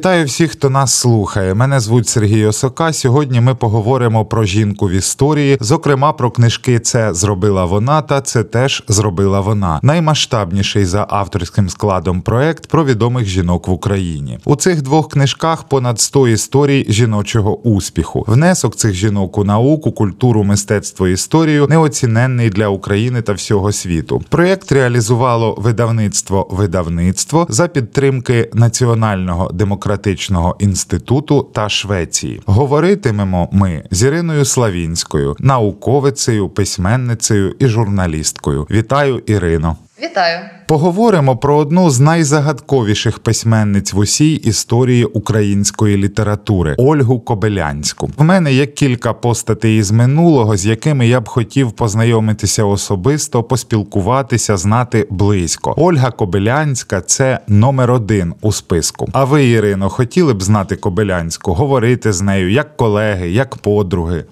Вітаю всіх, хто нас слухає. Мене звуть Сергій Осока. Сьогодні ми поговоримо про жінку в історії, зокрема про книжки Це зробила вона та це теж зробила вона. Наймасштабніший за авторським складом проект про відомих жінок в Україні. У цих двох книжках понад 100 історій жіночого успіху. Внесок цих жінок у науку, культуру, мистецтво, історію неоціненний для України та всього світу. Проєкт реалізувало видавництво видавництво за підтримки Національного демократичного інституту та Швеції. Говоритимемо ми з Іриною Славінською, науковицею, письменницею і журналісткою. Вітаю, Ірино. Вітаю. Поговоримо про одну з найзагадковіших письменниць в усій історії української літератури Ольгу Кобилянську. В мене є кілька постатей із минулого, з якими я б хотів познайомитися особисто, поспілкуватися, знати близько. Ольга Кобилянська це номер один у списку. А ви, Ірино, хотіли б знати Кобилянську, говорити з нею як колеги, як подруги?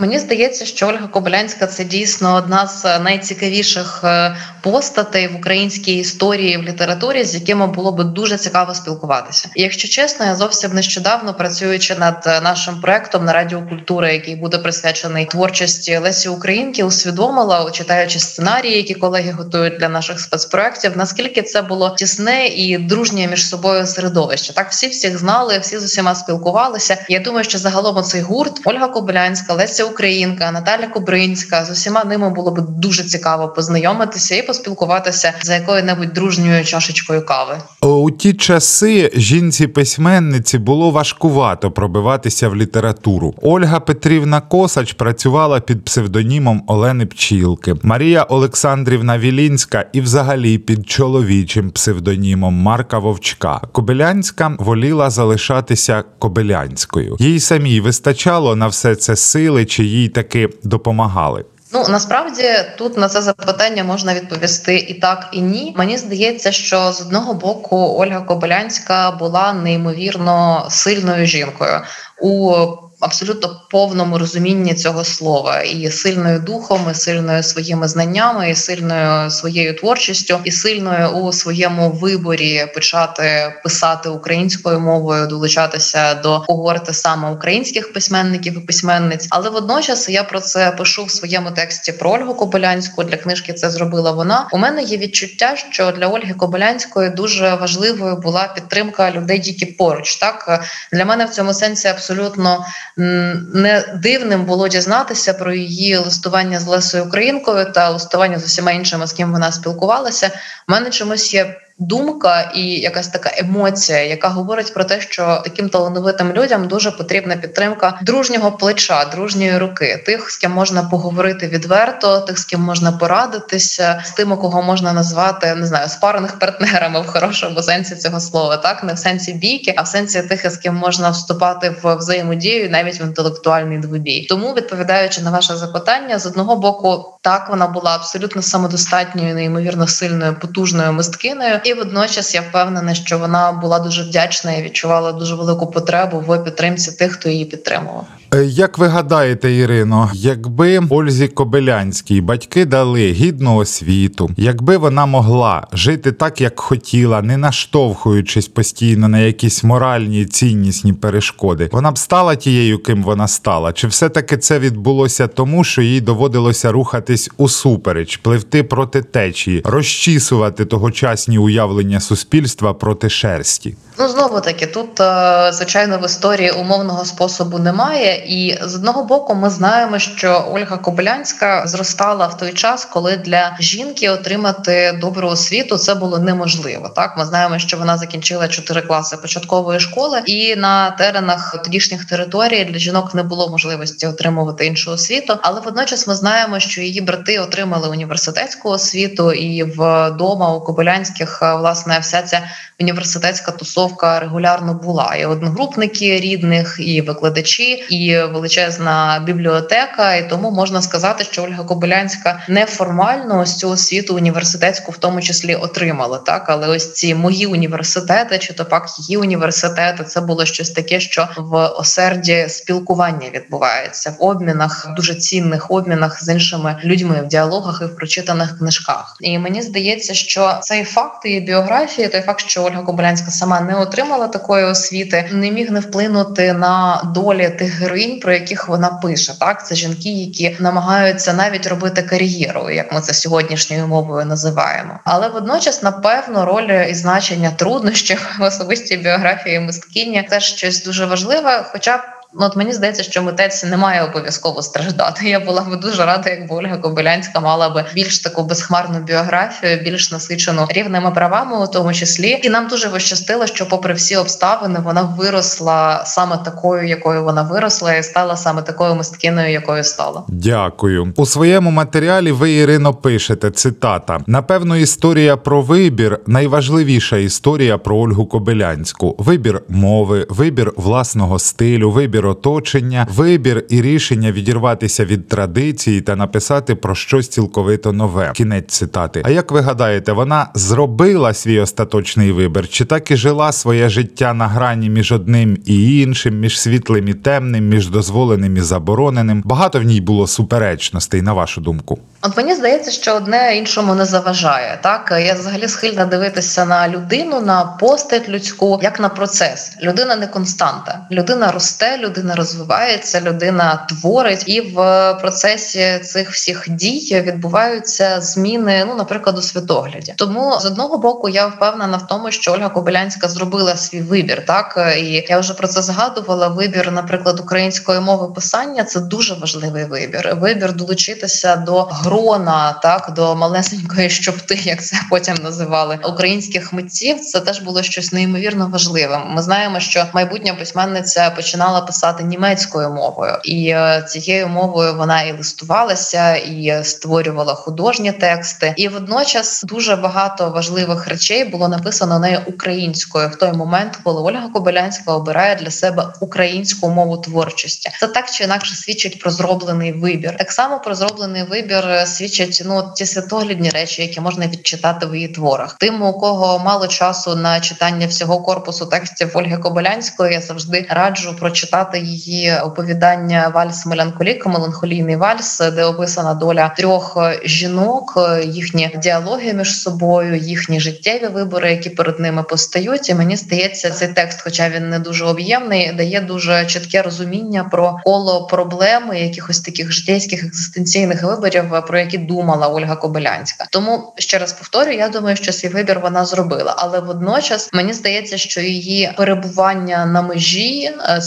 Мені здається, що Ольга Кобилянська це дійсно одна з найцікавіших е, постатей в українській історії в літературі, з якими було би дуже цікаво спілкуватися. І якщо чесно, я зовсім нещодавно працюючи над е, нашим проектом на радіо культури, який буде присвячений творчості Лесі Українки, усвідомила, читаючи сценарії, які колеги готують для наших спецпроектів, наскільки це було тісне і дружнє між собою середовище. Так всі всіх знали, всі з усіма спілкувалися. Я думаю, що загалом цей гурт Ольга Кобилянська, Леся Українка, Наталя Кобринська з усіма ними було б дуже цікаво познайомитися і поспілкуватися за якою-небудь дружньою чашечкою кави. У ті часи жінці письменниці було важкувато пробиватися в літературу. Ольга Петрівна Косач працювала під псевдонімом Олени Пчілки, Марія Олександрівна Вілінська і взагалі під чоловічим псевдонімом Марка Вовчка. Кобилянська воліла залишатися Кобилянською. Їй самій вистачало на все це сили, чи їй таки допомагали. Ну насправді тут на це запитання можна відповісти і так, і ні. Мені здається, що з одного боку Ольга Кобилянська була неймовірно сильною жінкою у абсолютно повному розумінні цього слова, і сильною духом, і сильною своїми знаннями, і сильною своєю творчістю, і сильною у своєму виборі почати писати українською мовою, долучатися до когорти саме українських письменників і письменниць. Але водночас я про це пишу в своєму тексті про Ольгу Кобилянську. Для книжки це зробила вона. У мене є відчуття, що для Ольги Кобилянської дуже важливою була підтримка людей, які поруч. Так для мене в цьому сенсі абсолютно не дивним було дізнатися про її листування з Лесою Українкою та листування з усіма іншими, з ким вона спілкувалася. У мене чомусь є думка і якась така емоція, яка говорить про те, що таким талановитим людям дуже потрібна підтримка дружнього плеча, дружньої руки, тих, з ким можна поговорити відверто, тих, з ким можна порадитися, з тими, кого можна назвати не знаю, спарених партнерами в хорошому сенсі цього слова, так не в сенсі бійки, а в сенсі тих, з ким можна вступати в взаємодію, навіть в інтелектуальний двобій. Тому відповідаючи на ваше запитання, з одного боку, так вона була абсолютно самодостатньою, неймовірно сильною, потужною мисткиною. І водночас я впевнена, що вона була дуже вдячна і відчувала дуже велику потребу в підтримці тих, хто її підтримував. Е, як ви гадаєте, Ірино, якби Ользі Кобилянській батьки дали гідну освіту, якби вона могла жити так, як хотіла, не наштовхуючись постійно на якісь моральні ціннісні перешкоди, вона б стала тією, ким вона стала? Чи все-таки це відбулося тому, що їй доводилося рухатись усупереч, пливти проти течії, розчісувати тогочасні уявлення суспільства проти шерсті? Ну знову таки, тут е, звичайно в історії умовного способу немає. І з одного боку, ми знаємо, що Ольга Кобилянська зростала в той час, коли для жінки отримати добру освіту це було неможливо. Так, ми знаємо, що вона закінчила чотири класи початкової школи, і на теренах тодішніх територій для жінок не було можливості отримувати іншу освіту. Але водночас ми знаємо, що її брати отримали університетську освіту, і вдома у Кобилянських власне вся ця університетська тусовка регулярно була. І одногрупники рідних, і викладачі, і величезна бібліотека. І тому можна сказати, що Ольга Кобилянська неформально ось цю освіту університетську, в тому числі, отримала. Так, але ось ці мої університети, чи то пак її університети, це було щось таке, що в осерді спілкування відбувається в обмінах, дуже цінних обмінах з іншими людьми в діалогах і в прочитаних книжках. І мені здається, що цей факт її біографії, той факт, що Ольга Кобилянська сама не отримала такої освіти, не міг не вплинути на долі тих героїнь, про яких вона пише. Так, це жінки, які намагаються навіть робити кар'єру, як ми це сьогоднішньою мовою називаємо. Але водночас, напевно, роль і значення труднощів в особистій біографії мисткині теж щось дуже важливе, хоча. Ну, от мені здається, що митець не має обов'язково страждати. Я була би дуже рада, якби Ольга Кобилянська мала би більш таку безхмарну біографію, більш насичену рівними правами, у тому числі. І нам дуже пощастило, що, попри всі обставини, вона виросла саме такою, якою вона виросла, і стала саме такою мисткиною, якою стала. Дякую. У своєму матеріалі ви, Ірино, пишете цитата: напевно, історія про вибір найважливіша історія про Ольгу Кобилянську. Вибір мови, вибір власного стилю, вибір оточення, вибір і рішення відірватися від традиції та написати про щось цілковито нове. Кінець цитати. А як ви гадаєте, вона зробила свій остаточний вибір, чи так і жила своє життя на грані між одним і іншим, між світлим і темним, між дозволеним і забороненим? Багато в ній було суперечностей, на вашу думку. От мені здається, що одне іншому не заважає. Так я взагалі схильна дивитися на людину, на постать людську, як на процес. Людина не константа. Людина росте, людина розвивається, людина творить, і в процесі цих всіх дій відбуваються зміни. Ну, наприклад, у світогляді. Тому з одного боку я впевнена в тому, що Ольга Кобилянська зробила свій вибір. Так і я вже про це згадувала. Вибір, наприклад, української мови писання це дуже важливий вибір. Вибір долучитися до грона, так до малесенької щопти, як це потім називали українських митців. Це теж було щось неймовірно важливим. Ми знаємо, що майбутня письменниця починала писати німецькою мовою, і е, цією мовою вона і листувалася, і створювала художні тексти. І водночас дуже багато важливих речей було написано нею українською в той момент, коли Ольга Кобилянська обирає для себе українську мову творчості. Це так чи інакше свідчить про зроблений вибір. Так само про зроблений вибір е, свідчать ну ті святоглядні речі, які можна відчитати в її творах. Тим, у кого мало часу на читання всього корпусу текстів Ольги Кобилянської, я завжди раджу прочитати її оповідання Вальс Меланхоліка, меланхолійний вальс, де описана доля трьох е, жінок, е, їхні діалоги між собою, їхні життєві вибори, які перед ними постають. І мені здається, цей текст, хоча він не дуже об'ємний, дає дуже чітке розуміння про коло проблеми якихось таких життєйських екзистенційних виборів, про які думала Ольга Кобилянська. Тому ще раз повторю, я думаю, що свій вибір вона зробила, але водночас мені здається, що її перебування на межі е,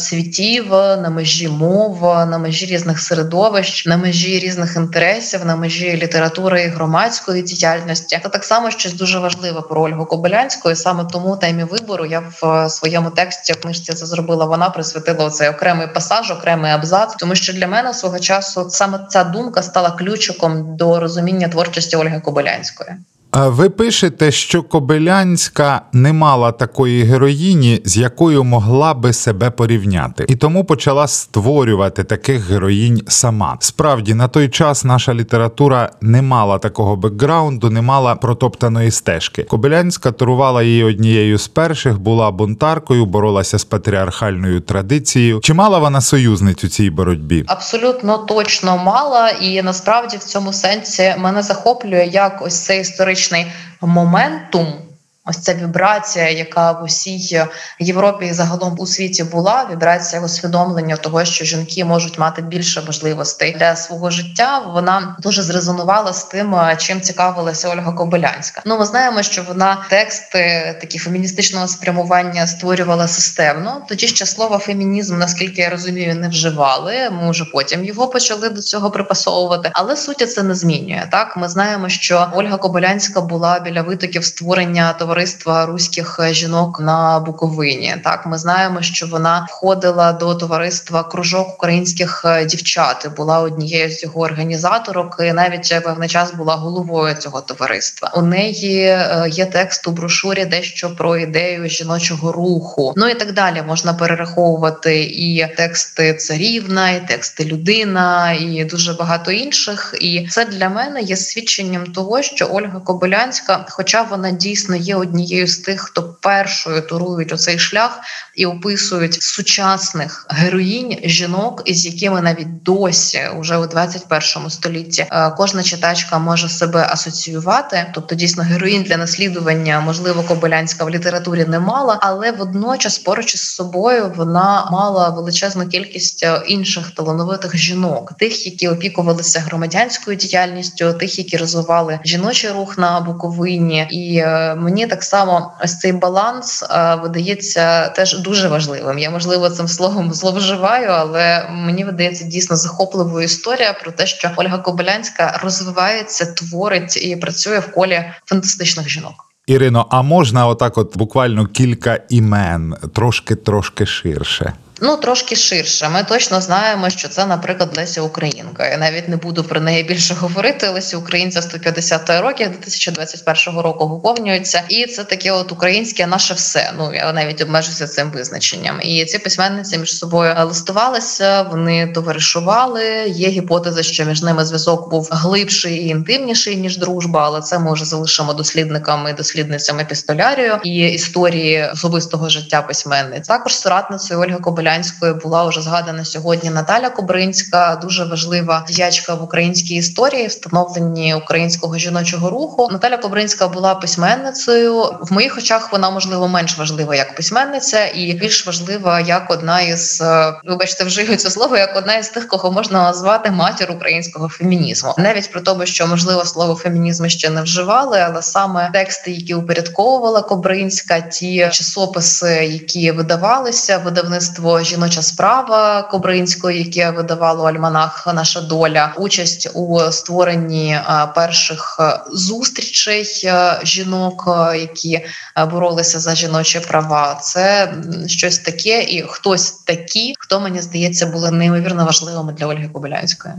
світів, на межі мов, на межі різних середовищ, на межі різних інтересів, на межі літератури і громадської діяльності, це так само щось дуже важливе про Ольгу Кобилянську. І саме тому темі вибору я в е, своєму тексті в книжці це зробила. Вона присвятила цей окремий пасаж, окремий абзац, тому що для мене свого часу саме ця думка стала ключиком до розуміння творчості Ольги Кобилянської. Ви пишете, що Кобилянська не мала такої героїні, з якою могла би себе порівняти, і тому почала створювати таких героїнь сама. Справді, на той час наша література не мала такого бекграунду, не мала протоптаної стежки. Кобилянська турувала її однією з перших, була бунтаркою, боролася з патріархальною традицією. Чи мала вона союзниць у цій боротьбі? Абсолютно точно мала, і насправді в цьому сенсі мене захоплює як ось цей історичний моментум. Ось ця вібрація, яка в усій Європі і загалом у світі була, вібрація усвідомлення того, що жінки можуть мати більше можливостей для свого життя. Вона дуже зрезонувала з тим, чим цікавилася Ольга Кобилянська. Ну, ми знаємо, що вона тексти такі феміністичного спрямування створювала системно. Тоді ще слова фемінізм, наскільки я розумію, не вживали. Ми вже потім його почали до цього припасовувати, але суті це не змінює. Так, ми знаємо, що Ольга Кобилянська була біля витоків створення товариства руських жінок на Буковині. Так, ми знаємо, що вона входила до товариства кружок українських дівчат. і Була однією з його організаторок, і навіть певний час була головою цього товариства. У неї е, є текст у брошурі, дещо про ідею жіночого руху. Ну і так далі можна перераховувати і тексти царівна, і тексти людина, і дуже багато інших. І це для мене є свідченням того, що Ольга Кобилянська, хоча вона дійсно є однією з тих, хто першою турують оцей шлях і описують сучасних героїнь жінок, із якими навіть досі, уже у 21 столітті, е, кожна читачка може себе асоціювати. Тобто, дійсно, героїн для наслідування, можливо, Кобилянська в літературі не мала, але водночас поруч із собою вона мала величезну кількість е, інших талановитих жінок, тих, які опікувалися громадянською діяльністю, тих, які розвивали жіночий рух на Буковині, і е, мені так само ось цей баланс е, видається теж дуже важливим. Я можливо цим словом зловживаю, але мені видається дійсно захопливою історія про те, що Ольга Кобилянська розвивається, творить і працює в колі фантастичних жінок. Ірино, а можна отак, от буквально кілька імен, трошки трошки ширше. Ну трошки ширше. Ми точно знаємо, що це, наприклад, Леся Українка. Я навіть не буду про неї більше говорити. Леся Українця 150 років 2021 року виповнюється, і це таке, от українське наше все. Ну я навіть обмежуся цим визначенням. І ці письменниці між собою листувалися, вони товаришували. Є гіпотеза, що між ними зв'язок був глибший і інтимніший ніж дружба, але це ми вже залишимо дослідниками і дослідницями епістолярію і історії особистого життя письменниць. Також соратницею Ольги Кобилянської була вже згадана сьогодні Наталя Кобринська, дуже важлива діячка в українській історії, встановленні українського жіночого руху. Наталя Кобринська була письменницею. В моїх очах вона можливо менш важлива як письменниця, і більш важлива як одна із е, вибачте, вживаю це слово, як одна із тих, кого можна назвати матір українського фемінізму, навіть при тому, що можливо слово фемінізм ще не вживали, але саме тексти, які упорядковувала Кобринська, ті часописи, які видавалися, видавництво жіноча справа Кобринської, яке видавало альманах Наша доля, участь у створенні е, перших е, зустрічей е, жінок, які боролися за жіночі права. Це щось таке, і хтось такі, хто мені здається, були неймовірно важливими для Ольги Кобилянської.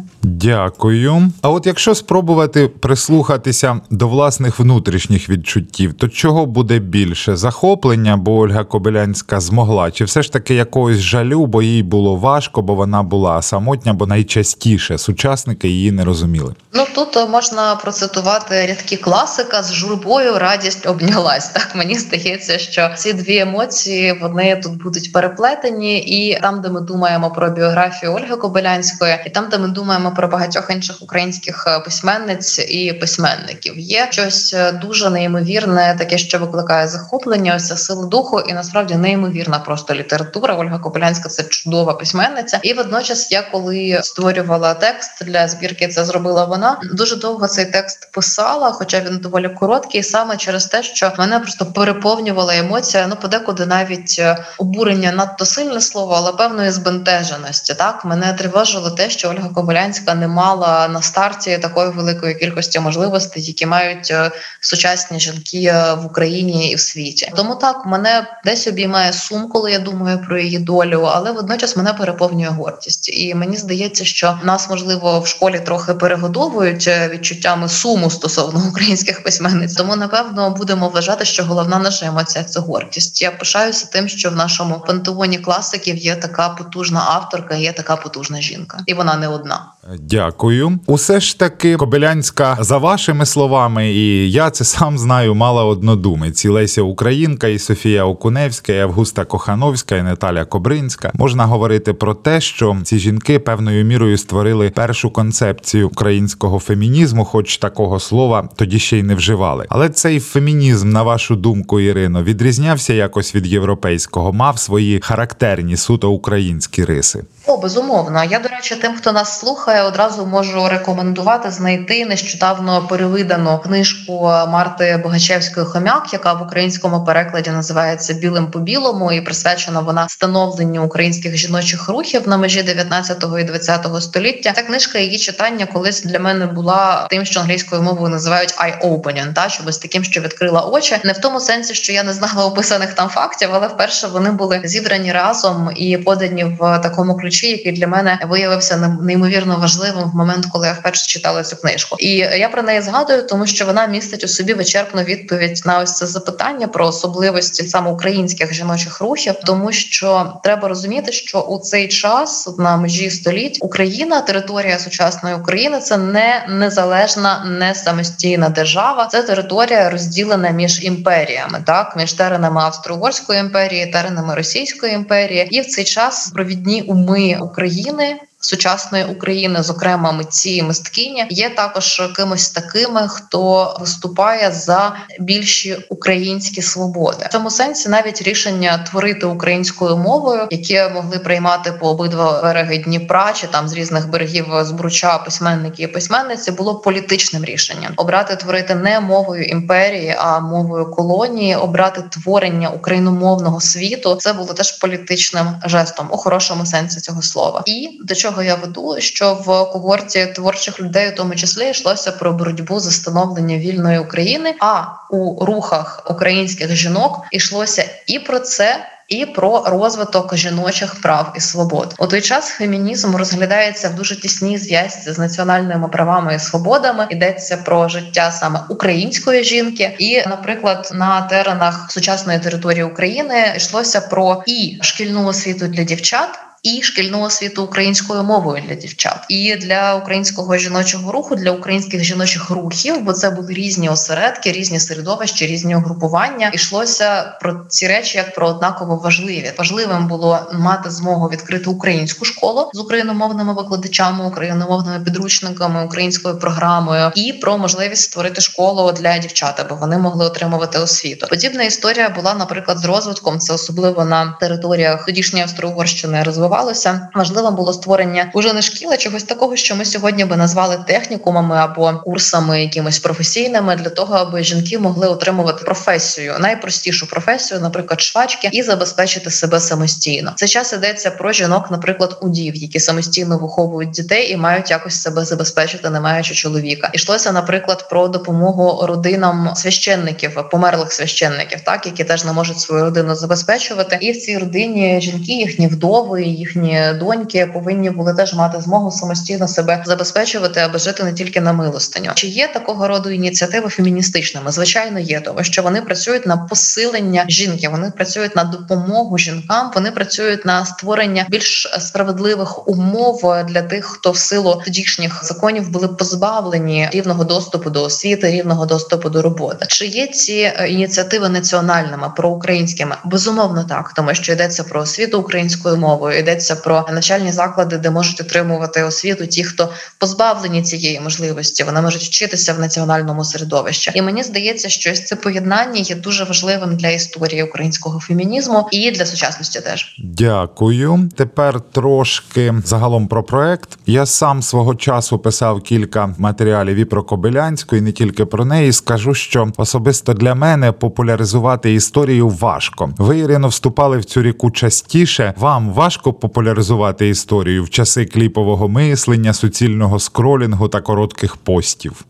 Дякую. А от якщо спробувати прислухатися до власних внутрішніх відчуттів, то чого буде більше захоплення, бо Ольга Кобилянська змогла, чи все ж таки якогось жалю, бо їй було важко, бо вона була самотня, бо найчастіше сучасники її не розуміли. Ну тут е, можна процитувати рядки класика з журбою радість обнялась. Так мені здається, що ці дві емоції вони тут будуть переплетені, і там, де ми думаємо про біографію Ольги Кобилянської, і там, де ми думаємо про багатьох інших українських е, письменниць і письменників, є щось е, дуже неймовірне, таке, що викликає захоплення, ось ця сила духу, і насправді неймовірна просто література. Ольга Кобилянська це чудова письменниця. І водночас, я коли створювала текст для збірки, це зробила вона. Дуже довго цей текст писала, хоча він доволі короткий, саме через те, що мене просто переповнювала емоція. Ну, подекуди навіть е, обурення надто сильне слово, але певної збентеженості. Так мене тривожило те, що Ольга Кобилянська не мала на старті такої великої кількості можливостей, які мають е, сучасні жінки е, в Україні і в світі. Тому так мене десь обіймає сум, коли я думаю про її долю, але водночас мене переповнює гордість. І мені здається, що нас можливо в школі трохи перегодовують е, відчуттями суму стосовно українських письменниць. Тому напевно будемо вважати, що головна наша емоція це гордість. Я пишаюся тим, що в нашому пантеоні класиків є така потужна авторка, є така потужна жінка, і вона не одна. Дякую. Усе ж таки, Кобилянська, за вашими словами, і я це сам знаю, мала однодумиць. І Леся Українка, і Софія Окуневська, і Августа Кохановська, і Наталя Кобринська. Можна говорити про те, що ці жінки певною мірою створили першу концепцію українського фемінізму, хоч такого слова тоді ще й не вживали. Але цей фемінізм, на вашу думку, Ірино, відрізнявся якось від європейського, мав свої характерні суто українські риси. О, безумовно. Я, до речі, тим, хто нас слухає, одразу можу рекомендувати знайти нещодавно перевидану книжку Марти Богачевської Хомяк, яка в українському перекладі називається Білим по білому, і присвячена вона становленню українських жіночих рухів на межі 19 і 20 століття. Ця книжка її читання колись для мене була тим, що англійською мовою називають eye-opening, та щоб з таким, що відкрила очі, не в тому сенсі, що я не знала описаних там фактів, але вперше вони були зібрані разом і подані в такому ключі, який для мене виявився неймовірно важливим в момент, коли я вперше читала цю книжку. І я про неї згадую, тому що вона містить у собі вичерпну відповідь на ось це запитання про особливості саме українських жіночих рухів, тому що треба розуміти, що у цей час на межі століть Україна, територія сучасної України, це не незалежна, не самостійна держава. Це територія розділена між імперіями, так між теренами Австро-Угорської імперії, теренами Російської імперії, і в цей час провідні уми України. Сучасної України, зокрема митці мисткині, є також кимось такими, хто виступає за більші українські свободи. В цьому сенсі навіть рішення творити українською мовою, яке могли приймати по обидва береги Дніпра чи там з різних берегів збруча письменники і письменниці, було політичним рішенням. Обрати творити не мовою імперії, а мовою колонії, обрати творення україномовного світу. Це було теж політичним жестом у хорошому сенсі цього слова. І до чого я веду, що в когорті творчих людей, у тому числі, йшлося про боротьбу за становлення вільної України. А у рухах українських жінок йшлося і про це. І про розвиток жіночих прав і свобод у той час фемінізм розглядається в дуже тісній зв'язці з національними правами і свободами. Йдеться про життя саме української жінки, і, наприклад, на теренах сучасної території України йшлося про і шкільну освіту для дівчат і шкільну освіту українською мовою для дівчат, і для українського жіночого руху, для українських жіночих рухів, бо це були різні осередки, різні середовища, різні угрупування. Ішлося про ці речі як про однаково важливі. Важливим було мати змогу відкрити українську школу з україномовними викладачами, україномовними підручниками, українською програмою, і про можливість створити школу для дівчат, аби вони могли отримувати освіту. Подібна історія була, наприклад, з розвитком. Це особливо на територіях тодішньої Австро-Угорщини розвивалося. Важливим було створення уже не шкіли, чогось такого, що ми сьогодні би назвали технікумами або курсами якимись професійними для того, аби жінки могли отримувати професію, найпростішу професію, наприклад, швачки, і забезпечити себе самостійно. Це час ідеться про жінок, наприклад, удів, які самостійно виховують дітей і мають якось себе забезпечити, не маючи чоловіка. Ішлося, наприклад, про допомогу родинам священників, померлих священників, так які теж не можуть свою родину забезпечувати. І в цій родині жінки, їхні вдови, їхні доньки повинні були теж мати змогу самостійно себе забезпечувати, аби жити не тільки на милостиню. Чи є такого роду ініціативи феміністичними? Звичайно, є тому, що вони працюють на посилення жінки, вони працюють на допомогу жінкам, вони працюють на створення більш справедливих умов для тих, хто в силу тодішніх законів були позбавлені рівного доступу до освіти, рівного доступу до роботи. Чи є ці е, ініціативи національними проукраїнськими? Безумовно, так, тому що йдеться про освіту українською мовою, йдеться про навчальні заклади, де можуть отримувати освіту ті, хто позбавлені цієї можливості, вони можуть вчитися в національному середовищі. І мені здається, що ось це поєднання є дуже важливим для історії українського фемінізму і для сучасності теж. Дякую. Тепер трошки загалом про проект. Я сам свого часу писав кілька матеріалів і про Кобилянську, і не тільки про неї. Скажу, що особисто для мене популяризувати історію важко. Ви, Ірино, вступали в цю ріку частіше. Вам важко популяризувати історію в часи кліпового мислення, суцільного скролінгу та коротких постів.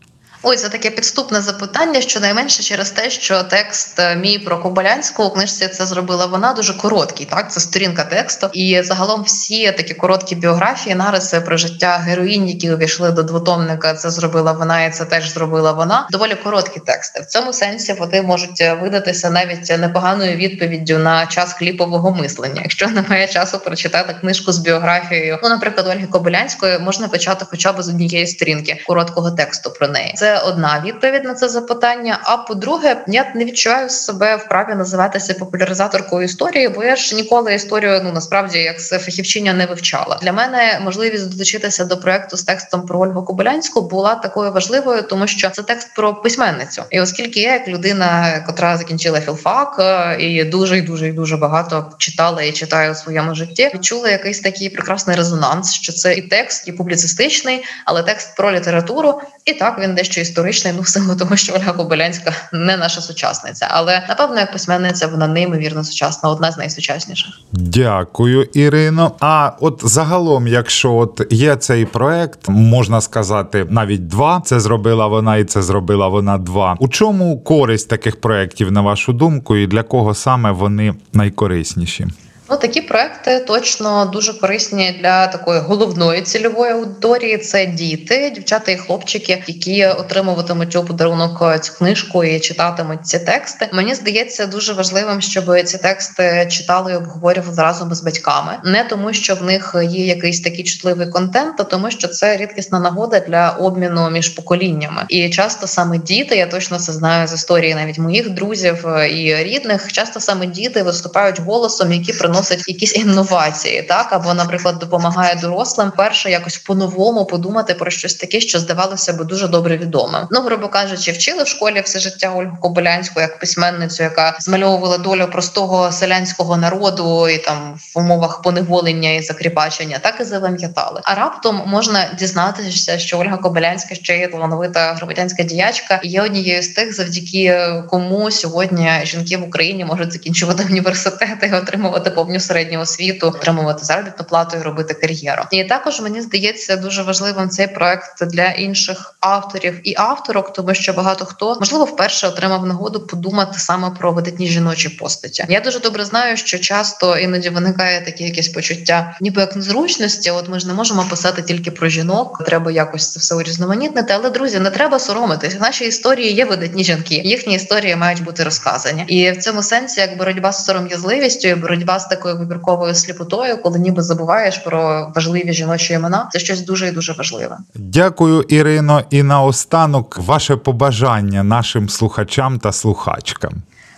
Ой, це таке підступне запитання, щонайменше через те, що текст е, мій про Кобилянську у книжці це зробила вона дуже короткий. Так, це сторінка тексту, і загалом всі такі короткі біографії, нариси про життя героїнь, які увійшли до двотомника. Це зробила вона, і це теж зробила вона. Доволі короткі тексти. В цьому сенсі вони можуть видатися навіть непоганою відповіддю на час кліпового мислення. Якщо немає часу прочитати книжку з біографією, ну наприклад, Ольги Кобилянської можна почати хоча б з однієї сторінки короткого тексту про неї. Це одна відповідь на це запитання. А по-друге, я не відчуваю себе вправі називатися популяризаторкою історії, бо я ж ніколи історію ну насправді як це фахівчиня не вивчала. Для мене можливість долучитися до проекту з текстом про Ольгу Кобилянську була такою важливою, тому що це текст про письменницю. І оскільки я, як людина, котра закінчила філфак е, і дуже і дуже і дуже багато читала і читаю у своєму житті, відчула якийсь такий прекрасний резонанс, що це і текст, і публіцистичний, але текст про літературу, і так він дещо історичний, ну в силу того, що Ольга Кобилянська не наша сучасниця, але напевно, як письменниця, вона неймовірно сучасна, одна з найсучасніших. Дякую, Ірино. А от загалом, якщо от є цей проект, можна сказати, навіть два. Це зробила вона, і це зробила вона два. У чому користь таких проєктів, на вашу думку, і для кого саме вони найкорисніші? Ну, такі проекти точно дуже корисні для такої головної цільової аудиторії. Це діти, дівчата і хлопчики, які отримуватимуть у подарунок цю книжку і читатимуть ці тексти. Мені здається дуже важливим, щоб ці тексти читали і обговорювали разом з батьками, не тому, що в них є якийсь такий чутливий контент, а тому, що це рідкісна нагода для обміну між поколіннями. І часто саме діти, я точно це знаю з історії навіть моїх друзів е, і рідних. Часто саме діти виступають голосом, які приносять якісь інновації, так або, наприклад, допомагає дорослим перше якось по-новому подумати про щось таке, що здавалося би дуже добре відомим. Ну, грубо кажучи, вчили в школі все життя Ольгу Кобилянську як письменницю, яка змальовувала долю простого селянського народу і там в умовах поневолення і закріпачення, так і запам'ятали. А раптом можна дізнатися, що Ольга Кобилянська ще є талановита громадянська діячка, і є однією з тих, завдяки кому сьогодні жінки в Україні можуть закінчувати університети, і отримувати повню середню освіту, отримувати заробітну плату і робити кар'єру. І також мені здається дуже важливим цей проект для інших авторів і авторок, тому що багато хто можливо вперше отримав нагоду подумати саме про видатні жіночі постаті. Я дуже добре знаю, що часто іноді виникає таке якесь почуття, ніби як незручності. От ми ж не можемо писати тільки про жінок, треба якось це все урізноманітнити. Але друзі, не треба соромитись. В нашій історії є видатні жінки. Їхні історії мають бути розказані, і в цьому сенсі як боротьба з сором'язливістю, боротьба з такою вибірковою сліпотою, коли ніби забуваєш про важливі жіночі імена, це щось дуже і дуже важливе. Дякую, Ірино. І наостанок ваше побажання нашим слухачам та слухачкам.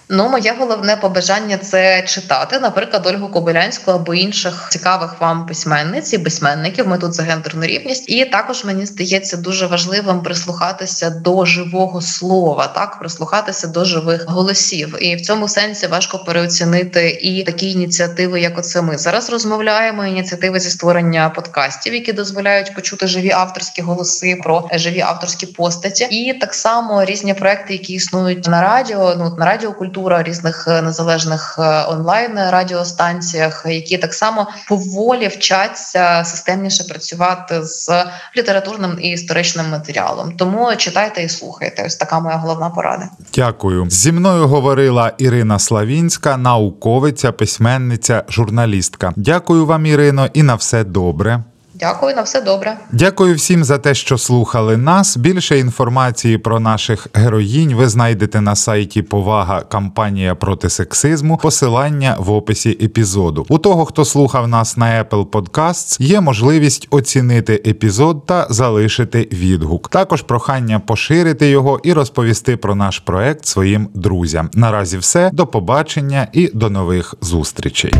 Ну, моє головне побажання це читати, наприклад, Ольгу Кобилянську або інших цікавих вам письменниць і письменників. Ми тут за гендерну рівність, і також мені здається дуже важливим прислухатися до живого слова, так прислухатися до живих голосів. І в цьому сенсі важко переоцінити і такі ініціативи, як оце ми зараз розмовляємо. Ініціативи зі створення подкастів, які дозволяють почути живі авторські голоси про живі авторські постаті, і так само різні проекти, які існують на радіо. Ну на радіокультурі культура різних е, незалежних е, онлайн радіостанціях, які так само поволі вчаться системніше працювати з літературним і історичним матеріалом. Тому читайте і слухайте. Ось така моя головна порада. Дякую. Зі мною говорила Ірина Славінська, науковиця, письменниця, журналістка. Дякую вам, Ірино, і на все добре. Дякую на все добре. Дякую всім за те, що слухали нас. Більше інформації про наших героїнь ви знайдете на сайті Повага кампанія проти сексизму. Посилання в описі епізоду. У того, хто слухав нас на Apple Podcasts, є можливість оцінити епізод та залишити відгук. Також прохання поширити його і розповісти про наш проект своїм друзям. Наразі все. До побачення і до нових зустрічей.